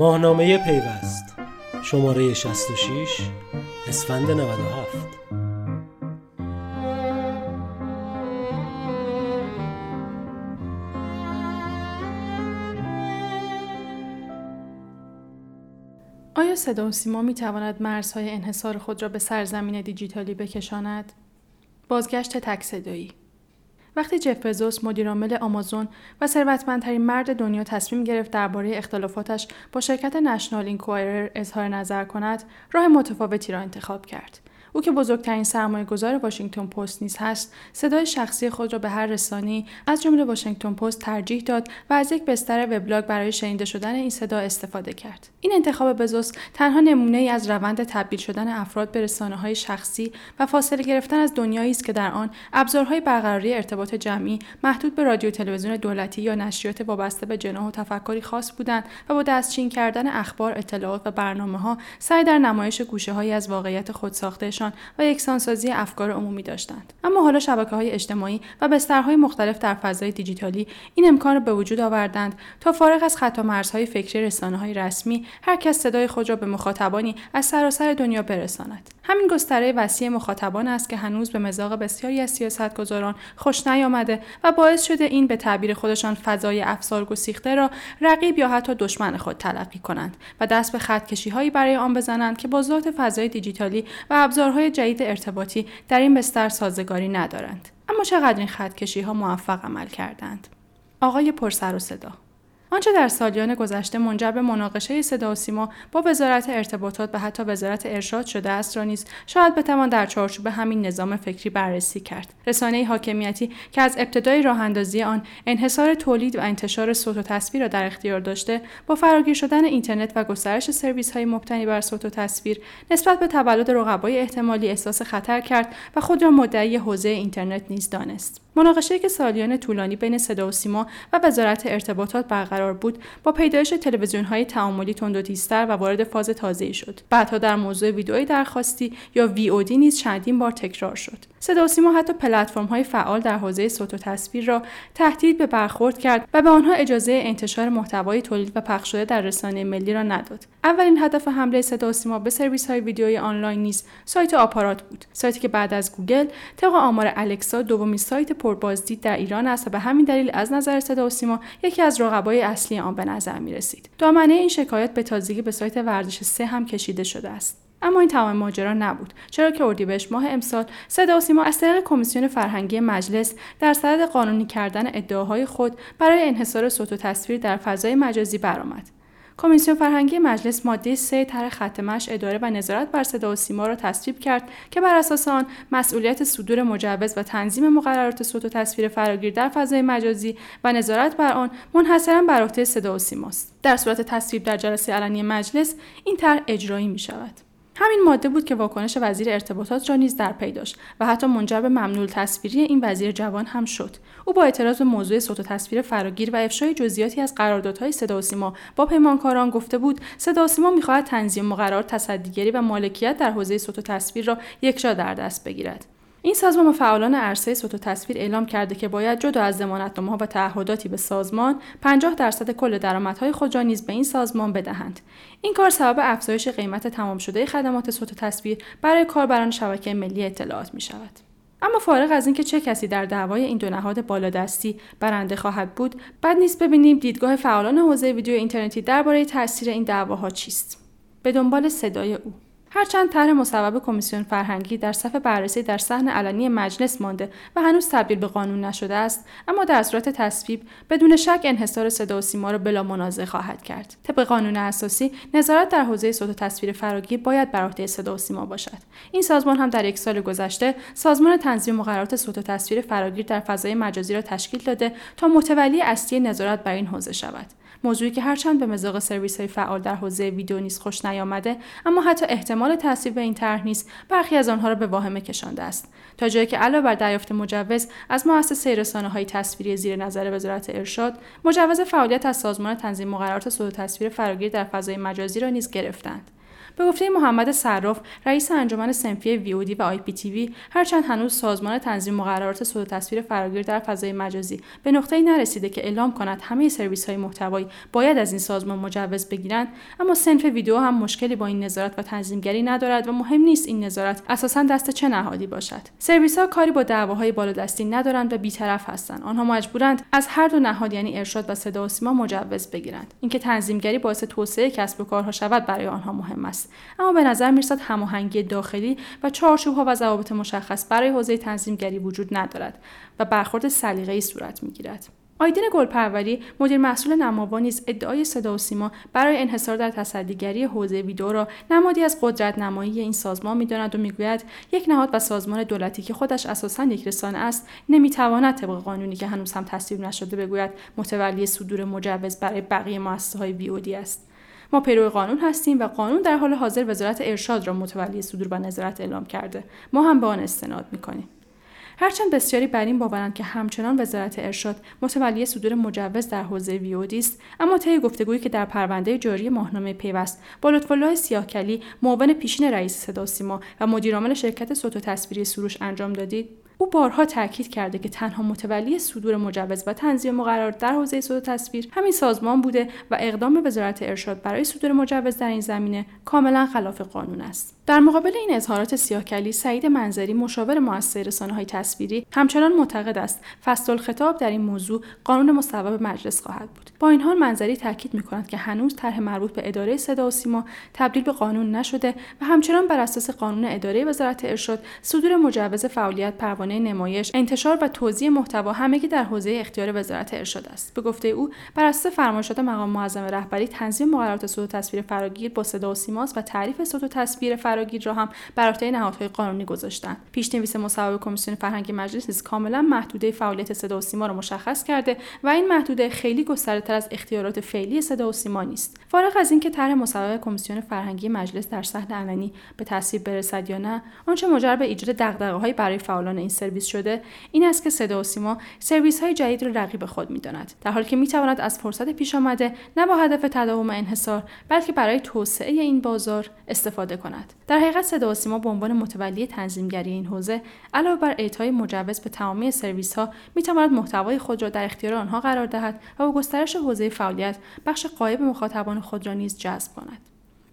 ماهنامه پیوست. شماره 66 اسفند 97 آیا صدا و سیما می تواند مرزهای انحصار خود را به سرزمین دیجیتالی بکشاند؟ بازگشت تک صدایی. وقتی جف بزوس مدیرعامل آمازون و ثروتمندترین مرد دنیا تصمیم گرفت درباره اختلافاتش با شرکت نشنال اینکوایرر اظهار نظر کند راه متفاوتی را انتخاب کرد. او که بزرگترین سرمایه گذار واشنگتن پست نیز هست صدای شخصی خود را به هر رسانی از جمله واشنگتن پست ترجیح داد و از یک بستر وبلاگ برای شنیده شدن این صدا استفاده کرد. این انتخاب بزوس تنها نمونه ای از روند تبدیل شدن افراد به رسانه های شخصی و فاصله گرفتن از دنیایی است که در آن ابزارهای برقراری ارتباط جمعی محدود به رادیو تلویزیون دولتی یا نشریات وابسته به جناح و تفکری خاص بودند و با دستچین کردن اخبار اطلاعات و برنامه ها سعی در نمایش گوشه از واقعیت خودساخته و یکسانسازی افکار عمومی داشتند. اما حالا شبکه های اجتماعی و بسترهای مختلف در فضای دیجیتالی این امکان را به وجود آوردند تا فارغ از خط و مرزهای فکری رسانه های رسمی هر کس صدای خود را به مخاطبانی از سراسر دنیا برساند. همین گستره وسیع مخاطبان است که هنوز به مزاق بسیاری از سیاستگزاران خوش نیامده و باعث شده این به تعبیر خودشان فضای افسار گسیخته را رقیب یا حتی دشمن خود تلقی کنند و دست به هایی برای آن بزنند که با ذات فضای دیجیتالی و ابزارهای جدید ارتباطی در این بستر سازگاری ندارند. اما چقدر این خطکشی ها موفق عمل کردند؟ آقای پرسر و صدا. آنچه در سالیان گذشته منجر به مناقشه صدا و سیما با وزارت ارتباطات و حتی وزارت ارشاد شده است را نیز شاید بتوان در چارچوب همین نظام فکری بررسی کرد. رسانه حاکمیتی که از ابتدای راه اندازی آن انحصار تولید و انتشار صوت و تصویر را در اختیار داشته با فراگیر شدن اینترنت و گسترش سرویس های مبتنی بر صوت و تصویر نسبت به تولد رقبای احتمالی احساس خطر کرد و خود را مدعی حوزه اینترنت نیز دانست. مناقشه که سالیان طولانی بین صدا و سیما و وزارت ارتباطات برقرار بود با پیدایش تلویزیون های تعاملی تند و تیزتر و وارد فاز تازه‌ای شد. بعدها در موضوع ویدئوی درخواستی یا VOD نیز چندین بار تکرار شد. صدا سیما حتی پلتفرم های فعال در حوزه صوت و تصویر را تهدید به برخورد کرد و به آنها اجازه انتشار محتوای تولید و پخش شده در رسانه ملی را نداد اولین هدف حمله صدا سیما به سرویس های ویدیویی آنلاین نیز سایت آپارات بود سایتی که بعد از گوگل طبق آمار الکسا دومین سایت پربازدید در ایران است و به همین دلیل از نظر صدا سیما یکی از رقبای اصلی آن به نظر می رسید. دامنه این شکایت به تازگی به سایت ورزش سه هم کشیده شده است. اما این تمام ماجرا نبود. چرا که اردیبهشت ماه امسال صدا و سیما از طریق کمیسیون فرهنگی مجلس در صدد قانونی کردن ادعاهای خود برای انحصار صوت و تصویر در فضای مجازی برآمد. کمیسیون فرهنگی مجلس ماده سه طرح ختمش اداره و نظارت بر صدا و سیما را تصویب کرد که بر اساس آن مسئولیت صدور مجوز و تنظیم مقررات صوت و تصویر فراگیر در فضای مجازی و نظارت بر آن منحصرا بر عهده صدا و سیماست. در صورت تصویب در جلسه علنی مجلس این طرح اجرایی می شود همین ماده بود که واکنش وزیر ارتباطات را نیز در پی داشت و حتی منجر به ممنوع تصویری این وزیر جوان هم شد. او با اعتراض به موضوع صوت و تصویر فراگیر و افشای جزئیاتی از قراردادهای صدا و سیما با پیمانکاران گفته بود صدا و سیما می‌خواهد تنظیم مقررات تصدیگری و مالکیت در حوزه صوت و تصویر را یکجا در دست بگیرد. این سازمان فعالان عرصه صوت و تصویر اعلام کرده که باید جدا از ضمانتنامه‌ها و تعهداتی به سازمان 50 درصد کل درآمدهای خود را نیز به این سازمان بدهند. این کار سبب افزایش قیمت تمام شده خدمات صوت و تصویر برای کاربران شبکه ملی اطلاعات می شود. اما فارغ از اینکه چه کسی در دعوای این دو نهاد بالادستی برنده خواهد بود بد نیست ببینیم دیدگاه فعالان حوزه ویدیو اینترنتی درباره تاثیر این دعواها چیست. به دنبال صدای او. هرچند طرح مصوب کمیسیون فرهنگی در صف بررسی در صحن علنی مجلس مانده و هنوز تبدیل به قانون نشده است اما در صورت تصویب بدون شک انحصار صدا و سیما را بلا منازع خواهد کرد. طبق قانون اساسی نظارت در حوزه صوت و تصویر فراگیر باید بر عهده صدا و سیما باشد. این سازمان هم در یک سال گذشته سازمان تنظیم مقررات صوت و تصویر فراگیر در فضای مجازی را تشکیل داده تا متولی اصلی نظارت بر این حوزه شود. موضوعی که هرچند به مزاق سرویس های فعال در حوزه ویدیو نیز خوش نیامده اما حتی احتمال تصویب این طرح نیز برخی از آنها را به واهمه کشانده است. تا جایی که علاوه بر دریافت مجوز از مؤسسه رسانه های تصویری زیر نظر وزارت ارشاد مجوز فعالیت از سازمان تنظیم مقررات صوت تصویر فراگیر در فضای مجازی را نیز گرفتند. به گفته محمد صراف رئیس انجمن سنفی ویودی و آی پی تی وی هرچند هنوز سازمان تنظیم مقررات صوت تصویر فراگیر در فضای مجازی به نقطه‌ای نرسیده که اعلام کند همه سرویس های محتوایی باید از این سازمان مجوز بگیرند اما صنف VOD هم مشکلی با این نظارت و تنظیمگری ندارد و مهم نیست این نظارت اساسا دست چه نهادی باشد. سرویس ها کاری با دعواهای بالادستی ندارند و بیطرف هستند. آنها مجبورند از هر دو نهاد یعنی ارشاد و صدا و سیما مجوز بگیرند. اینکه تنظیمگری باعث توسعه کسب و کارها شود برای آنها مهم است. اما به نظر می‌رسد هماهنگی داخلی و چارچوبها و ضوابط مشخص برای حوزه تنظیمگری وجود ندارد و برخورد سلیقه‌ای صورت می‌گیرد. آیدین گلپروری مدیر مسئول نماوا نیز ادعای صدا و سیما برای انحصار در تصدیگری حوزه ویدئو را نمادی از قدرت نمایی این سازمان می‌داند و می‌گوید یک نهاد و سازمان دولتی که خودش اساسا یک رسانه است نمی‌تواند طبق قانونی که هنوز هم تصویب نشده بگوید متولی صدور مجوز برای بقیه مؤسسه های ویودی است. ما پیرو قانون هستیم و قانون در حال حاضر وزارت ارشاد را متولی صدور و نظارت اعلام کرده. ما هم به آن استناد می‌کنیم. هرچند بسیاری بر این باورند که همچنان وزارت ارشاد متولی صدور مجوز در حوزه ویودی است اما طی گفتگویی که در پرونده جاری ماهنامه پیوست با لطفالله سیاهکلی معاون پیشین رئیس صدا سیما و مدیرعامل شرکت صوت و تصویری سروش انجام دادید؟ او بارها تاکید کرده که تنها متولی صدور مجوز و تنظیم مقررات در حوزه و تصویر همین سازمان بوده و اقدام وزارت ارشاد برای صدور مجوز در این زمینه کاملا خلاف قانون است. در مقابل این اظهارات سیاهکلی سعید منظری مشاور مؤسسه رسانه های تصویری همچنان معتقد است فصل خطاب در این موضوع قانون مصوب مجلس خواهد بود. با این حال منظری تاکید می کند که هنوز طرح مربوط به اداره صدا و سیما تبدیل به قانون نشده و همچنان بر اساس قانون اداره وزارت ارشاد صدور مجوز فعالیت پروانه نمایش انتشار و توزیع محتوا همگی در حوزه اختیار وزارت ارشاد است. به گفته او بر اساس فرمایشات مقام معظم رهبری تنظیم مقررات صوت و تصویر فراگیر با صدا و سیماست و تعریف صوت و تصویر فراگیر را هم بر عهده نهادهای قانونی گذاشتند پیشنویس مصوب کمیسیون فرهنگی مجلس نیز کاملا محدوده فعالیت صدا و سیما را مشخص کرده و این محدوده خیلی گستردهتر از اختیارات فعلی صدا و سیما نیست. فارغ از اینکه طرح مصوب کمیسیون فرهنگی مجلس در صحن علنی به تصویب برسد یا نه آنچه منجر به ایجاد دغدغه‌های برای فعالان این سرویس شده این است که صدا و سیما سرویس های جدید را رقیب خود می‌داند در حالی که می‌تواند از فرصت پیش آمده نه با هدف تداوم انحصار بلکه برای توسعه این بازار استفاده کند. در حقیقت صدا و سیما به عنوان متولی تنظیمگری این حوزه علاوه بر اعطای مجوز به تمامی سرویس ها می‌تواند محتوای خود را در اختیار آنها قرار دهد و با گسترش حوزه فعالیت بخش قایب مخاطبان خود را نیز جذب کند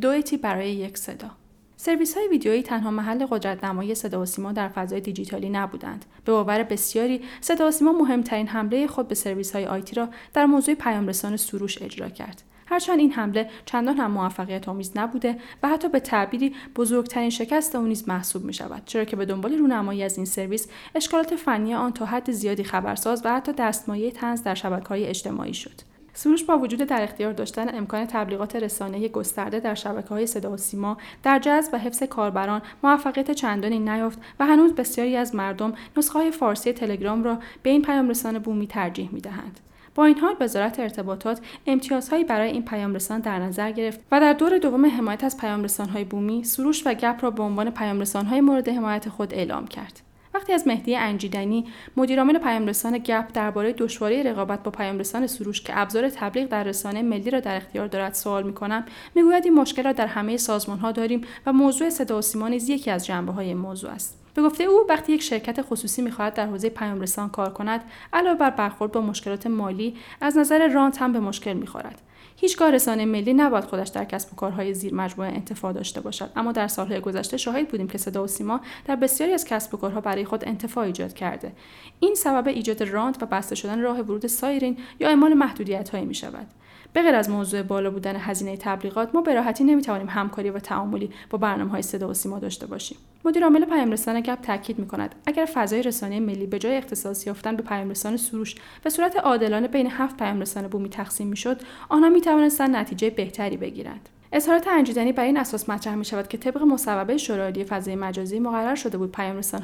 دویتی برای یک صدا سرویس های ویدیویی تنها محل قدرت نمایی صدا و سیما در فضای دیجیتالی نبودند. به باور بسیاری صدا و سیما مهمترین حمله خود به سرویس های آیتی را در موضوع پیامرسان سروش اجرا کرد. هرچند این حمله چندان هم موفقیت آمیز نبوده و حتی به تعبیری بزرگترین شکست او نیز محسوب می شود چرا که به دنبال رونمایی از این سرویس اشکالات فنی آن تا حد زیادی خبرساز و حتی دستمایه تنز در شبکه های اجتماعی شد سروش با وجود در اختیار داشتن امکان تبلیغات رسانه گسترده در شبکه های صدا و سیما در جذب و حفظ کاربران موفقیت چندانی نیافت و هنوز بسیاری از مردم نسخه فارسی تلگرام را به این پیام رسان بومی ترجیح می دهند. با این حال وزارت ارتباطات امتیازهایی برای این پیامرسان در نظر گرفت و در دور دوم حمایت از پیامرسانهای بومی سروش و گپ را به عنوان پیامرسانهای مورد حمایت خود اعلام کرد. وقتی از مهدی انجیدنی مدیرعامل پیامرسان گپ درباره دشواری رقابت با پیامرسان سروش که ابزار تبلیغ در رسانه ملی را در اختیار دارد سوال می‌کنم می‌گوید این مشکل را در همه سازمان ها داریم و موضوع صدا و سیما نیز یکی از جنبه های موضوع است. به گفته او وقتی یک شرکت خصوصی می‌خواهد در حوزه پیامرسان کار کند علاوه بر برخورد با مشکلات مالی از نظر رانت هم به مشکل می‌خورد. هیچگاه رسانه ملی نباید خودش در کسب و کارهای زیر مجموعه انتفاع داشته باشد. اما در سالهای گذشته شاهد بودیم که صدا و سیما در بسیاری از کسب و کارها برای خود انتفاع ایجاد کرده. این سبب ایجاد رانت و بسته شدن راه ورود سایرین یا اعمال محدودیت هایی می شود بغیر از موضوع بالا بودن هزینه تبلیغات ما به راحتی نمی‌توانیم همکاری و تعاملی با برنامه های صدا و سیما داشته باشیم. مدیر عامل پیامرسان گپ تاکید می کند اگر فضای رسانه ملی به جای اختصاص یافتن به پیامرسان سروش به صورت عادلانه بین هفت پیامرسان بومی تقسیم می‌شد آنها می توانستند نتیجه بهتری بگیرند. اظهارات انجیدنی بر این اساس مطرح می شود که طبق مصوبه شورای فضای مجازی مقرر شده بود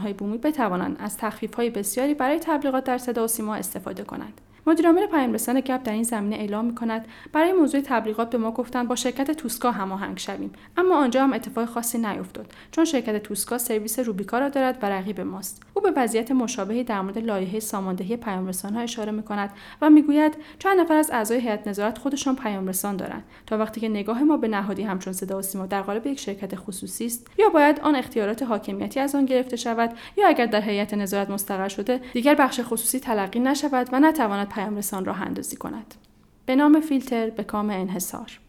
های بومی بتوانند از های بسیاری برای تبلیغات در صدا و سیما استفاده کنند. مدیرعامل پیامرسان گپ در این زمینه اعلام می کند برای موضوع تبلیغات به ما گفتند با شرکت توسکا هماهنگ شویم. اما آنجا هم اتفاق خاصی نیفتاد چون شرکت توسکا سرویس روبیکا را دارد و رقیب ماست. او به وضعیت مشابهی در مورد لایحه ساماندهی پیامرسانها اشاره می کند و می‌گوید چند نفر از اعضای هیئت نظارت خودشان پیامرسان دارند. تا وقتی که نگاه ما به نهادی همچون صدا و سیما در قالب یک شرکت خصوصی است یا باید آن اختیارات حاکمیتی از آن گرفته شود یا اگر در هیئت نظارت مستقر شده دیگر بخش خصوصی تلقی نشود و نتواند پیامرسان راه اندازی کند. به نام فیلتر به کام انحصار.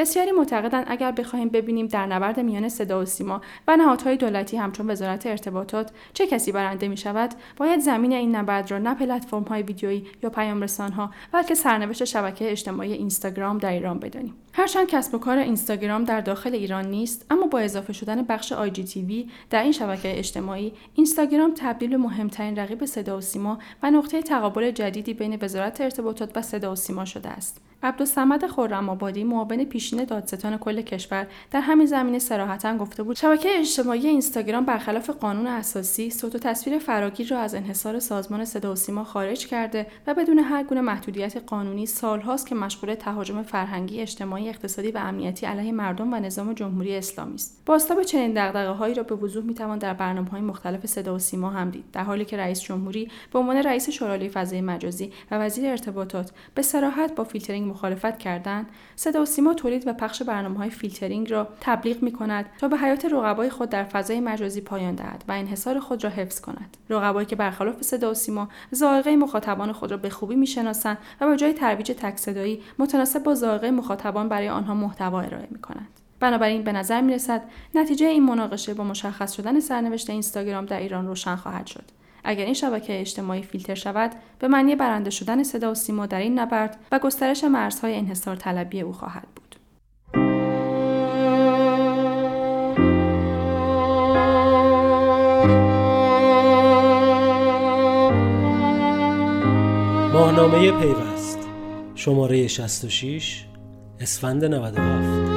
بسیاری معتقدند اگر بخواهیم ببینیم در نبرد میان صدا و سیما و نهادهای دولتی همچون وزارت ارتباطات چه کسی برنده می شود باید زمین این نبرد را نه پلتفرم های ویدیویی یا پیام ها بلکه سرنوشت شبکه اجتماعی اینستاگرام در ایران بدانیم. هرچند کسب و کار اینستاگرام در داخل ایران نیست اما با اضافه شدن بخش آی جی تی در این شبکه اجتماعی اینستاگرام تبدیل به مهمترین رقیب صدا و سیما و نقطه تقابل جدیدی بین وزارت ارتباطات و صدا و سیما شده است. عبدالصمد خرم آبادی معاون پیشین دادستان کل کشور در همین زمینه صراحتا گفته بود شبکه اجتماعی اینستاگرام برخلاف قانون اساسی صوت و تصویر فراگیر را از انحصار سازمان صدا و سیما خارج کرده و بدون هر گونه محدودیت قانونی سالهاست که مشغول تهاجم فرهنگی اجتماعی اقتصادی و امنیتی علیه مردم و نظام جمهوری اسلامی است. بازتاب چنین دغدغه‌هایی را به وضوح می‌توان در برنامه‌های مختلف صدا و سیما هم دید در حالی که رئیس جمهوری به عنوان رئیس شورای فضای مجازی و وزیر ارتباطات به صراحت با فیلترینگ مخالفت کردند صدا و سیما تولید و پخش برنامه های فیلترینگ را تبلیغ می کند تا به حیات رقبای خود در فضای مجازی پایان دهد و انحصار خود را حفظ کند. رقبایی که برخلاف صدا و سیما ذائقه مخاطبان خود را به خوبی می‌شناسند و به جای ترویج تک صدایی متناسب با ذائقه مخاطبان برای آنها محتوا ارائه می کنند. بنابراین به نظر می رسد نتیجه این مناقشه با مشخص شدن سرنوشت اینستاگرام در ایران روشن خواهد شد. اگر این شبکه اجتماعی فیلتر شود به معنی برنده شدن صدا و سیما در این نبرد و گسترش مرزهای انحصار طلبی او خواهد بود ماهنامه پیوست شماره 66 اسفند 97